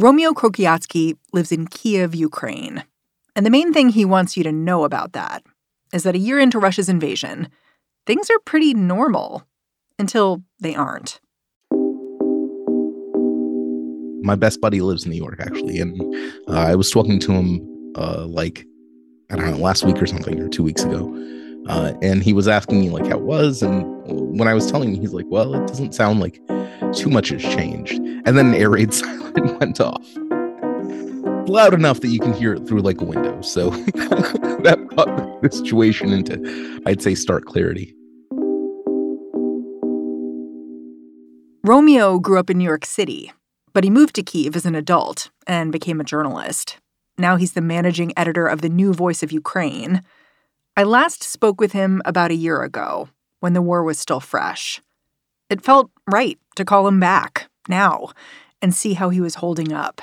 Romeo Kokriatski lives in Kiev, Ukraine. And the main thing he wants you to know about that is that a year into Russia's invasion, things are pretty normal until they aren't. My best buddy lives in New York, actually. And uh, I was talking to him uh, like, I don't know, last week or something, or two weeks ago. Uh, and he was asking me like how it was. And when I was telling him, he's like, well, it doesn't sound like too much has changed. And then an air raid silent went off. Loud enough that you can hear it through like a window. So that brought the situation into, I'd say, stark clarity. Romeo grew up in New York City, but he moved to Kiev as an adult and became a journalist. Now he's the managing editor of the New Voice of Ukraine. I last spoke with him about a year ago when the war was still fresh. It felt right to call him back now and see how he was holding up.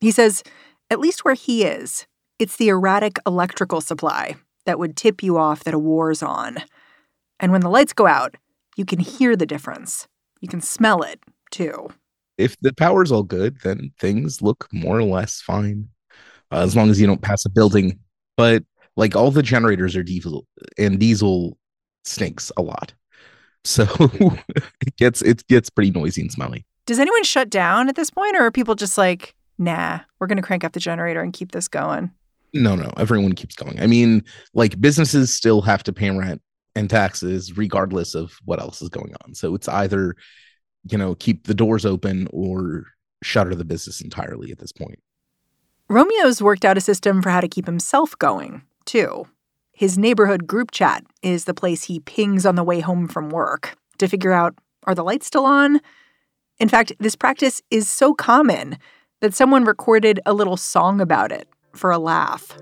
He says, at least where he is, it's the erratic electrical supply that would tip you off that a war's on. And when the lights go out, you can hear the difference. You can smell it, too. If the power's all good, then things look more or less fine, uh, as long as you don't pass a building. But like all the generators are diesel, and diesel stinks a lot. So it gets it gets pretty noisy and smelly. Does anyone shut down at this point, or are people just like, nah, we're going to crank up the generator and keep this going? No, no, everyone keeps going. I mean, like businesses still have to pay rent and taxes regardless of what else is going on. So it's either, you know, keep the doors open or shutter the business entirely at this point. Romeo's worked out a system for how to keep himself going, too. His neighborhood group chat is the place he pings on the way home from work to figure out are the lights still on? In fact, this practice is so common that someone recorded a little song about it for a laugh.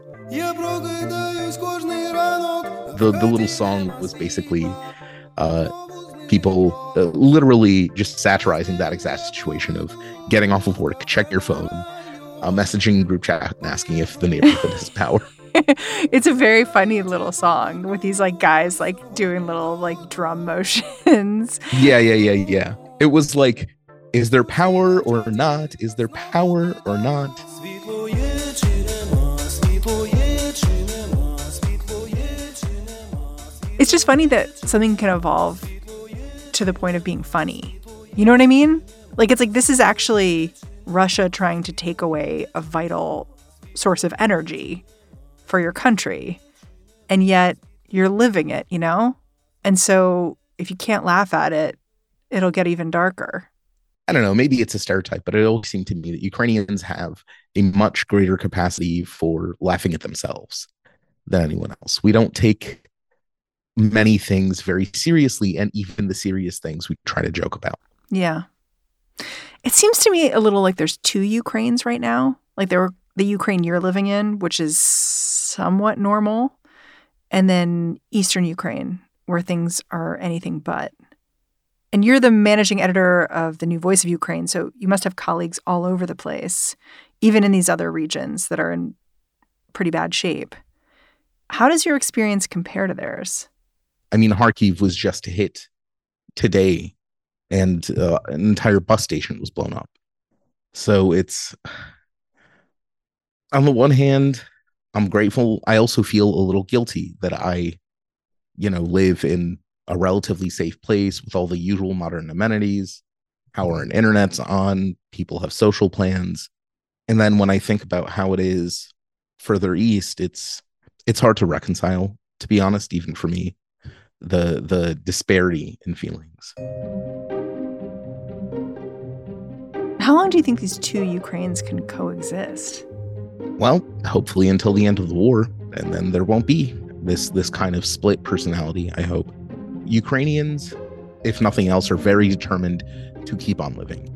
The, the little song was basically uh, people uh, literally just satirizing that exact situation of getting off of work, check your phone, uh, messaging group chat and asking if the neighborhood has power. it's a very funny little song with these like guys like doing little like drum motions. Yeah, yeah, yeah, yeah. It was like, is there power or not? Is there power or not? It's just funny that something can evolve to the point of being funny. You know what I mean? Like, it's like this is actually Russia trying to take away a vital source of energy for your country. And yet you're living it, you know? And so if you can't laugh at it, it'll get even darker. I don't know, maybe it's a stereotype, but it always seemed to me that Ukrainians have a much greater capacity for laughing at themselves than anyone else. We don't take many things very seriously, and even the serious things we try to joke about. Yeah. It seems to me a little like there's two Ukraines right now. Like there were the Ukraine you're living in, which is somewhat normal, and then Eastern Ukraine, where things are anything but. And you're the managing editor of the New Voice of Ukraine, so you must have colleagues all over the place, even in these other regions that are in pretty bad shape. How does your experience compare to theirs? I mean, Kharkiv was just hit today, and uh, an entire bus station was blown up. So it's on the one hand, I'm grateful. I also feel a little guilty that I, you know, live in a relatively safe place with all the usual modern amenities, Power and mm-hmm. internet's on, people have social plans. And then when I think about how it is further east, it's it's hard to reconcile, to be honest, even for me, the the disparity in feelings. How long do you think these two Ukraines can coexist? well, hopefully until the end of the war, and then there won't be this this kind of split personality. I hope Ukrainians, if nothing else, are very determined to keep on living.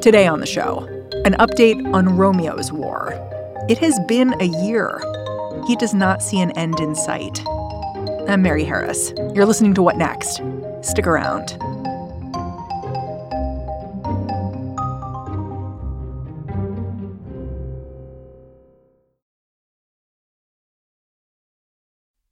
Today on the show, an update on Romeo's war. It has been a year. He does not see an end in sight. I'm Mary Harris. You're listening to What Next? Stick around.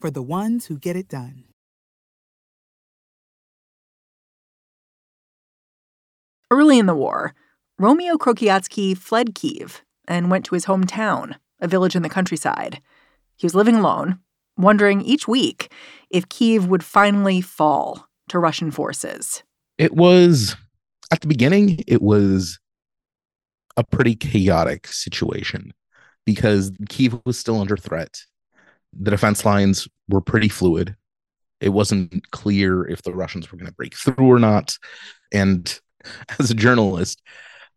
for the ones who get it done. Early in the war, Romeo Kokriatski fled Kiev and went to his hometown, a village in the countryside. He was living alone, wondering each week if Kiev would finally fall to Russian forces. It was, at the beginning, it was a pretty chaotic situation because Kiev was still under threat. The defense lines were pretty fluid. It wasn't clear if the Russians were going to break through or not. And as a journalist,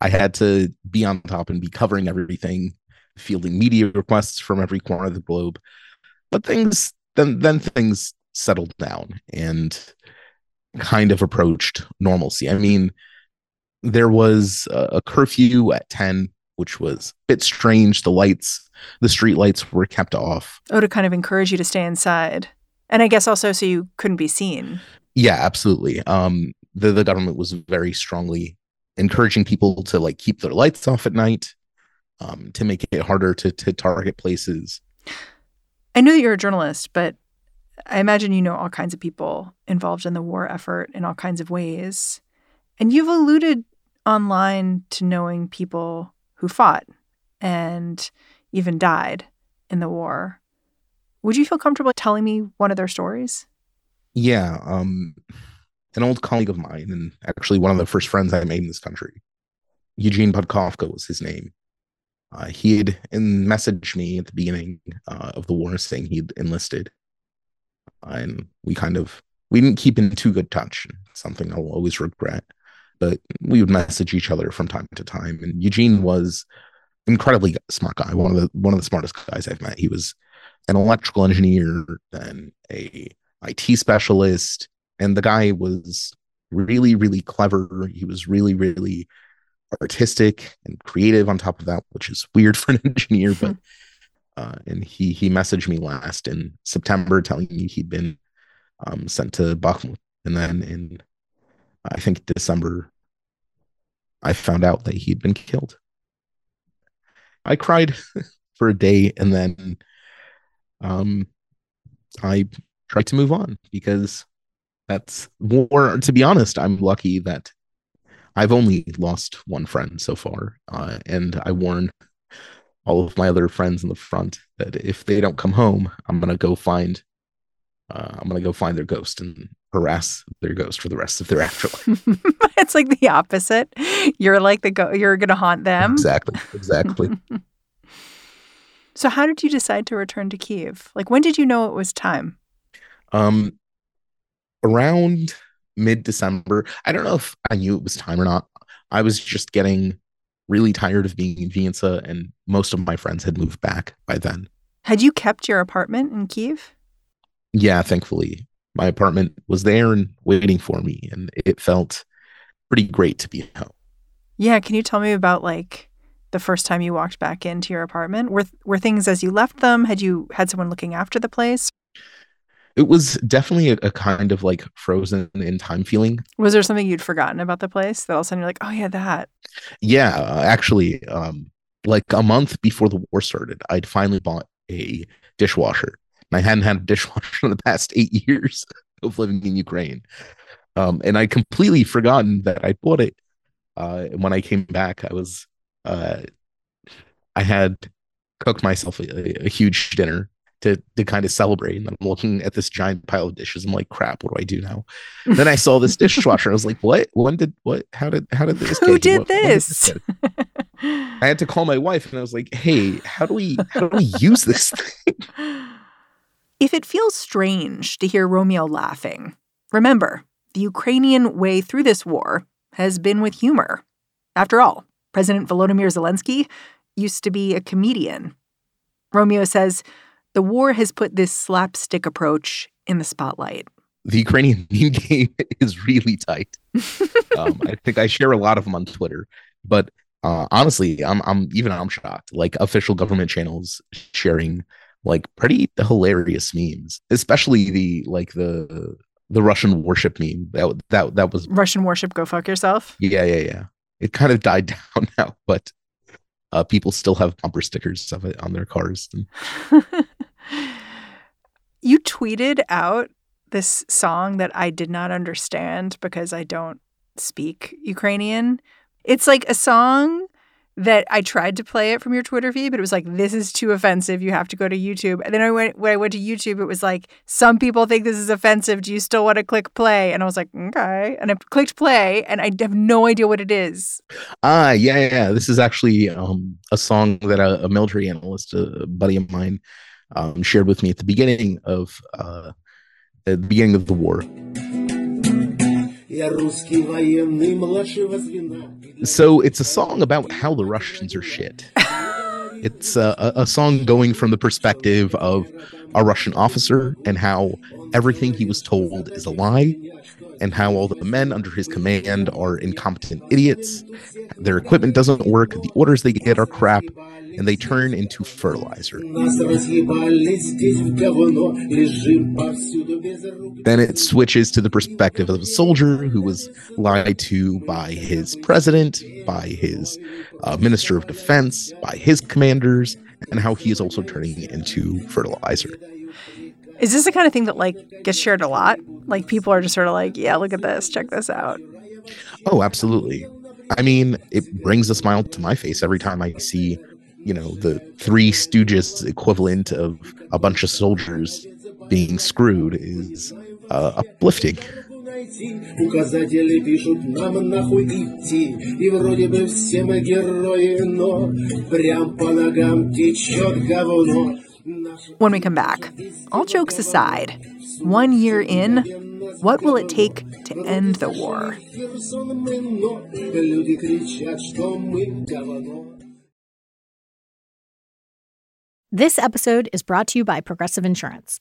I had to be on top and be covering everything, fielding media requests from every corner of the globe. But things then then things settled down and kind of approached normalcy. I mean, there was a, a curfew at 10 which was a bit strange. The lights, the street lights were kept off. Oh, to kind of encourage you to stay inside. And I guess also so you couldn't be seen. Yeah, absolutely. Um, the, the government was very strongly encouraging people to like keep their lights off at night, um, to make it harder to to target places. I know that you're a journalist, but I imagine you know all kinds of people involved in the war effort in all kinds of ways. And you've alluded online to knowing people who fought and even died in the war. Would you feel comfortable telling me one of their stories? Yeah, um, an old colleague of mine, and actually one of the first friends I made in this country, Eugene Podkovka was his name. Uh, he had messaged me at the beginning uh, of the war saying he'd enlisted, and we kind of we didn't keep in too good touch. Something I'll always regret but we would message each other from time to time. And Eugene was incredibly smart guy, one of the one of the smartest guys I've met. He was an electrical engineer, then a IT specialist, and the guy was really, really clever. He was really, really artistic and creative on top of that, which is weird for an engineer. But uh, and he he messaged me last in September telling me he'd been um, sent to Bakhmut, and then in I think December, I found out that he'd been killed. I cried for a day and then um, I tried to move on because that's more, to be honest, I'm lucky that I've only lost one friend so far. Uh, and I warn all of my other friends in the front that if they don't come home, I'm going to go find uh, I'm gonna go find their ghost and harass their ghost for the rest of their afterlife. it's like the opposite. You're like the go. You're gonna haunt them. Exactly. Exactly. so, how did you decide to return to Kiev? Like, when did you know it was time? Um, around mid December. I don't know if I knew it was time or not. I was just getting really tired of being in Vienna, and most of my friends had moved back by then. Had you kept your apartment in Kiev? Yeah, thankfully, my apartment was there and waiting for me, and it felt pretty great to be home. Yeah, can you tell me about like the first time you walked back into your apartment? Were were things as you left them? Had you had someone looking after the place? It was definitely a, a kind of like frozen in time feeling. Was there something you'd forgotten about the place that all of a sudden you're like, oh yeah, that? Yeah, actually, um, like a month before the war started, I'd finally bought a dishwasher I hadn't had a dishwasher in the past eight years of living in Ukraine. Um, and I completely forgotten that I bought it. Uh, and when I came back, I was, uh, I had cooked myself a, a, huge dinner to to kind of celebrate. And I'm looking at this giant pile of dishes. I'm like, crap, what do I do now? then I saw this dishwasher. I was like, what? When did what? How did how did this? Who did what, this? Did I had to call my wife and I was like, hey, how do we how do we use this thing? If it feels strange to hear Romeo laughing, remember the Ukrainian way through this war has been with humor. After all, President Volodymyr Zelensky used to be a comedian. Romeo says the war has put this slapstick approach in the spotlight. The Ukrainian meme game is really tight. um, I think I share a lot of them on Twitter, but uh, honestly, I'm I'm even I'm shocked. Like official government channels sharing like pretty hilarious memes, especially the like the the Russian warship meme. That that that was Russian warship. Go fuck yourself. Yeah, yeah, yeah. It kind of died down now, but uh, people still have bumper stickers of it on their cars. you tweeted out this song that I did not understand because I don't speak Ukrainian. It's like a song that I tried to play it from your Twitter feed, but it was like, this is too offensive. You have to go to YouTube. And then I went when I went to YouTube, it was like, some people think this is offensive. Do you still want to click play? And I was like, okay. And I clicked play, and I have no idea what it is. Ah, uh, yeah, yeah. This is actually um, a song that a, a, military analyst, a buddy of mine, um, shared with me at the beginning of uh, the beginning of the war. So it's a song about how the Russians are shit. It's a, a, song going from the perspective of a Russian officer and how everything he was told is a lie, and how all the men under his command are incompetent idiots. Their equipment doesn't work, the orders they get are crap, and they turn into fertilizer. Then it switches to the perspective of a soldier who was lied to by his president, by his uh, minister of defense, by his commanders, and how he is also turning it into fertilizer. Is this the kind of thing that like gets shared a lot? Like people are just sort of like, yeah, look at this, check this out. Oh, absolutely. I mean, it brings a smile to my face every time I see you know the three stooges equivalent of a bunch of soldiers being screwed is uh, uplifting Указатели пишут нам нахуй идти И вроде бы все мы герои, но Прям по ногам течет говно When we come back, all jokes aside, one year in, what will it take to end the war? This episode is brought to you by Progressive Insurance.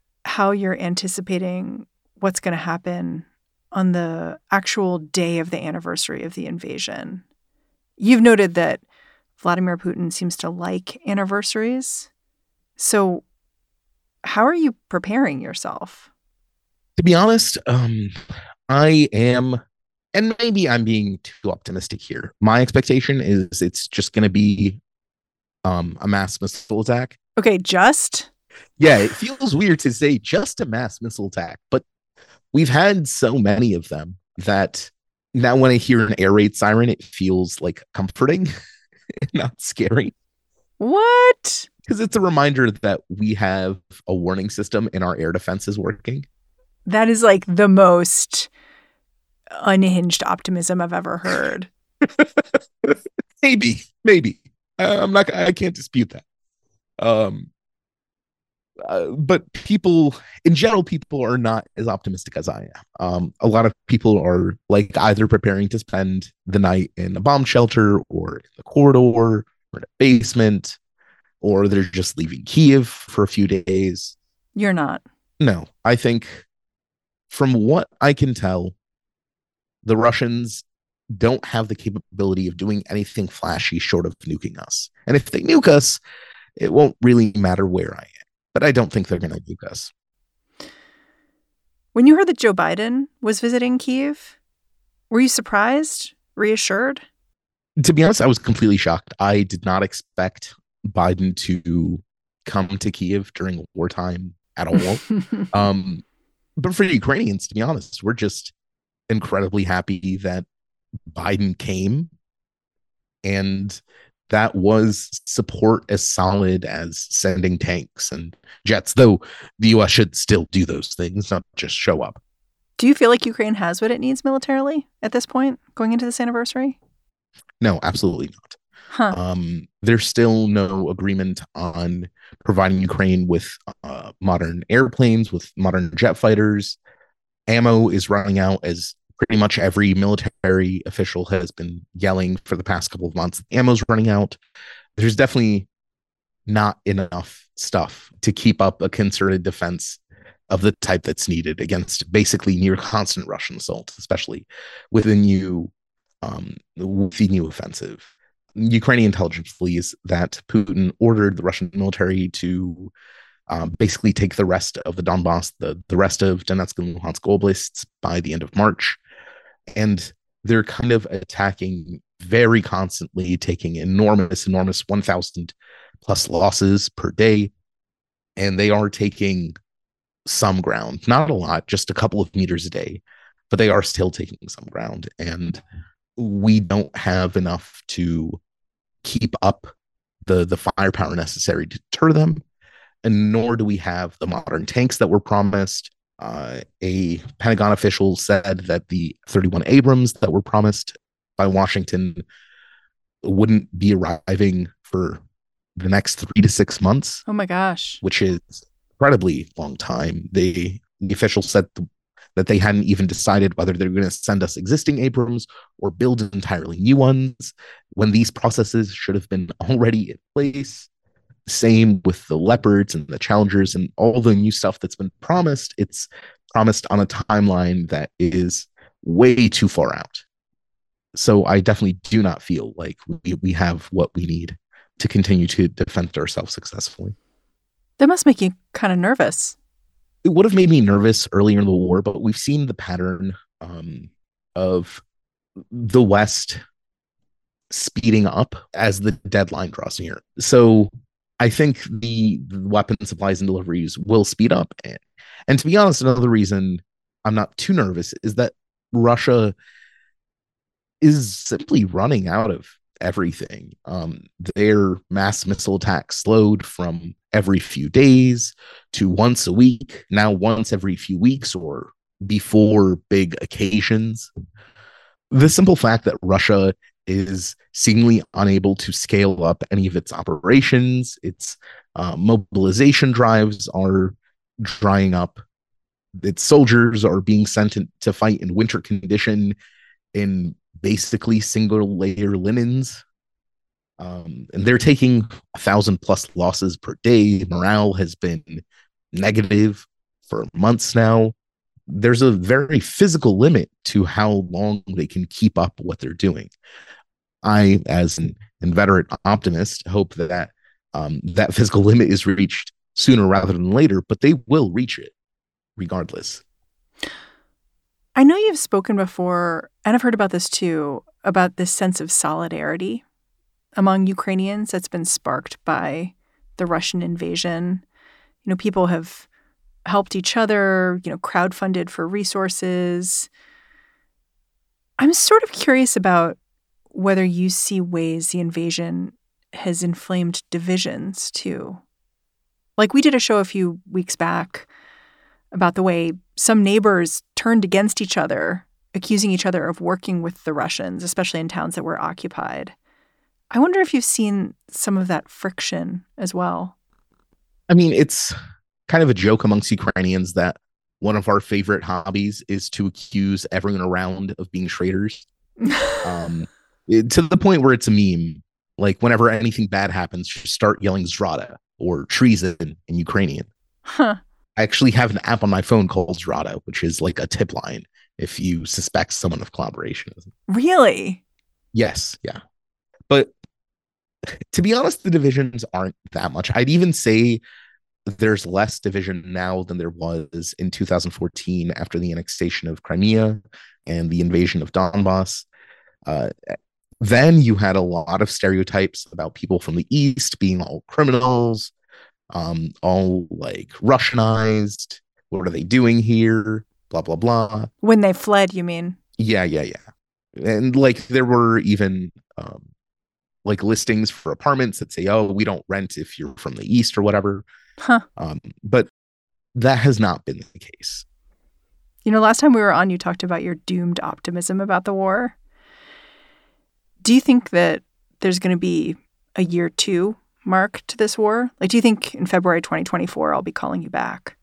how you're anticipating what's going to happen on the actual day of the anniversary of the invasion. You've noted that Vladimir Putin seems to like anniversaries. So, how are you preparing yourself? To be honest, um, I am and maybe I'm being too optimistic here. My expectation is it's just going to be um, a mass missile attack. Okay, just yeah, it feels weird to say just a mass missile attack, but we've had so many of them that now when I hear an air raid siren, it feels like comforting, not scary. What? Because it's a reminder that we have a warning system and our air defense is working. That is like the most unhinged optimism I've ever heard. maybe, maybe. I'm not. I can't dispute that. Um, uh, but people in general people are not as optimistic as i am. Um, a lot of people are like either preparing to spend the night in a bomb shelter or in the corridor or in a basement or they're just leaving kiev for a few days. You're not. No. I think from what i can tell the russians don't have the capability of doing anything flashy short of nuking us. And if they nuke us it won't really matter where i am but I don't think they're going to nuke us. When you heard that Joe Biden was visiting Kiev, were you surprised, reassured? To be honest, I was completely shocked. I did not expect Biden to come to Kiev during wartime at all. um, but for the Ukrainians, to be honest, we're just incredibly happy that Biden came and that was support as solid as sending tanks and jets, though the US should still do those things, not just show up. Do you feel like Ukraine has what it needs militarily at this point, going into this anniversary? No, absolutely not. Huh. Um, there's still no agreement on providing Ukraine with uh, modern airplanes, with modern jet fighters. Ammo is running out as pretty much every military official has been yelling for the past couple of months. Ammo's running out. There's definitely not enough stuff to keep up a concerted defense of the type that's needed against basically near constant Russian assault, especially with the new um, with the new offensive. Ukrainian intelligence believes that Putin ordered the Russian military to um, basically take the rest of the Donbass, the, the rest of Donetsk and Luhansk oblasts by the end of March and they're kind of attacking very constantly, taking enormous, enormous 1,000 plus losses per day. And they are taking some ground, not a lot, just a couple of meters a day, but they are still taking some ground. And we don't have enough to keep up the, the firepower necessary to deter them. And nor do we have the modern tanks that were promised uh, a Pentagon official said that the 31 Abrams that were promised by Washington wouldn't be arriving for the next three to six months. Oh my gosh. Which is incredibly long time. They, the official said that they hadn't even decided whether they're going to send us existing Abrams or build entirely new ones when these processes should have been already in place. Same with the leopards and the challengers and all the new stuff that's been promised. It's promised on a timeline that is way too far out. So I definitely do not feel like we, we have what we need to continue to defend ourselves successfully. That must make you kind of nervous. It would have made me nervous earlier in the war, but we've seen the pattern um, of the West speeding up as the deadline draws near. So I think the, the weapon supplies and deliveries will speed up. And, and to be honest, another reason I'm not too nervous is that Russia is simply running out of everything. Um, their mass missile attacks slowed from every few days to once a week, now once every few weeks or before big occasions. The simple fact that Russia is seemingly unable to scale up any of its operations. Its uh, mobilization drives are drying up. Its soldiers are being sent to fight in winter condition in basically single layer linens. Um, and they're taking a thousand plus losses per day. Morale has been negative for months now. There's a very physical limit to how long they can keep up what they're doing. I, as an inveterate optimist, hope that um, that physical limit is reached sooner rather than later, but they will reach it regardless. I know you've spoken before, and I've heard about this too, about this sense of solidarity among Ukrainians that's been sparked by the Russian invasion. You know, people have helped each other, you know, crowdfunded for resources. I'm sort of curious about whether you see ways the invasion has inflamed divisions too. Like we did a show a few weeks back about the way some neighbors turned against each other, accusing each other of working with the Russians, especially in towns that were occupied. I wonder if you've seen some of that friction as well. I mean, it's kind of a joke amongst Ukrainians that one of our favorite hobbies is to accuse everyone around of being traitors. um, to the point where it's a meme. Like whenever anything bad happens, just start yelling Zrada or treason in Ukrainian. Huh. I actually have an app on my phone called Zrada, which is like a tip line if you suspect someone of collaboration. Really? Yes, yeah. But to be honest, the divisions aren't that much. I'd even say there's less division now than there was in 2014 after the annexation of Crimea and the invasion of Donbass. Uh, then you had a lot of stereotypes about people from the East being all criminals, um, all like Russianized. What are they doing here? Blah, blah, blah. When they fled, you mean? Yeah, yeah, yeah. And like there were even um, like listings for apartments that say, oh, we don't rent if you're from the East or whatever. Huh. Um, but that has not been the case. You know, last time we were on, you talked about your doomed optimism about the war. Do you think that there's going to be a year two mark to this war? Like, do you think in February 2024 I'll be calling you back?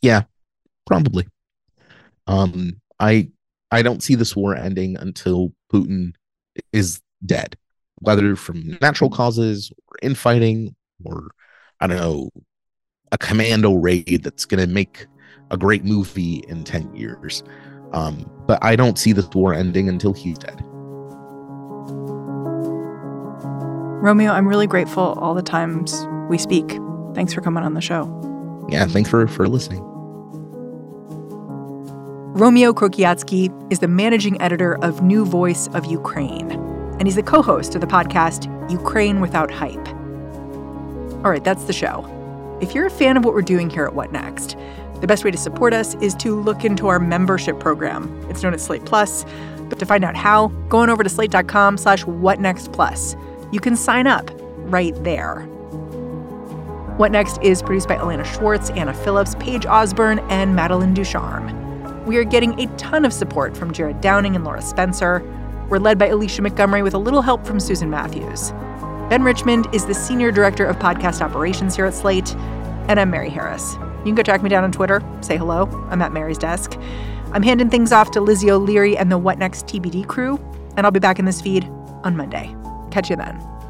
Yeah, probably. Um, I I don't see this war ending until Putin is dead, whether from natural causes or infighting or I don't know, a commando raid that's going to make a great movie in 10 years. Um, but I don't see this war ending until he's dead. Romeo, I'm really grateful all the times we speak. Thanks for coming on the show. Yeah, thanks for, for listening. Romeo Kokriatski is the managing editor of New Voice of Ukraine, and he's the co host of the podcast Ukraine Without Hype. All right, that's the show. If you're a fan of what we're doing here at What Next, the best way to support us is to look into our membership program. It's known as Slate Plus. But to find out how, go on over to slate.com slash whatnextplus. You can sign up right there. What Next is produced by Elena Schwartz, Anna Phillips, Paige Osborne, and Madeline Ducharme. We are getting a ton of support from Jared Downing and Laura Spencer. We're led by Alicia Montgomery with a little help from Susan Matthews. Ben Richmond is the Senior Director of Podcast Operations here at Slate. And I'm Mary Harris. You can go track me down on Twitter, say hello. I'm at Mary's desk. I'm handing things off to Lizzie O'Leary and the What Next TBD crew, and I'll be back in this feed on Monday. Catch you then.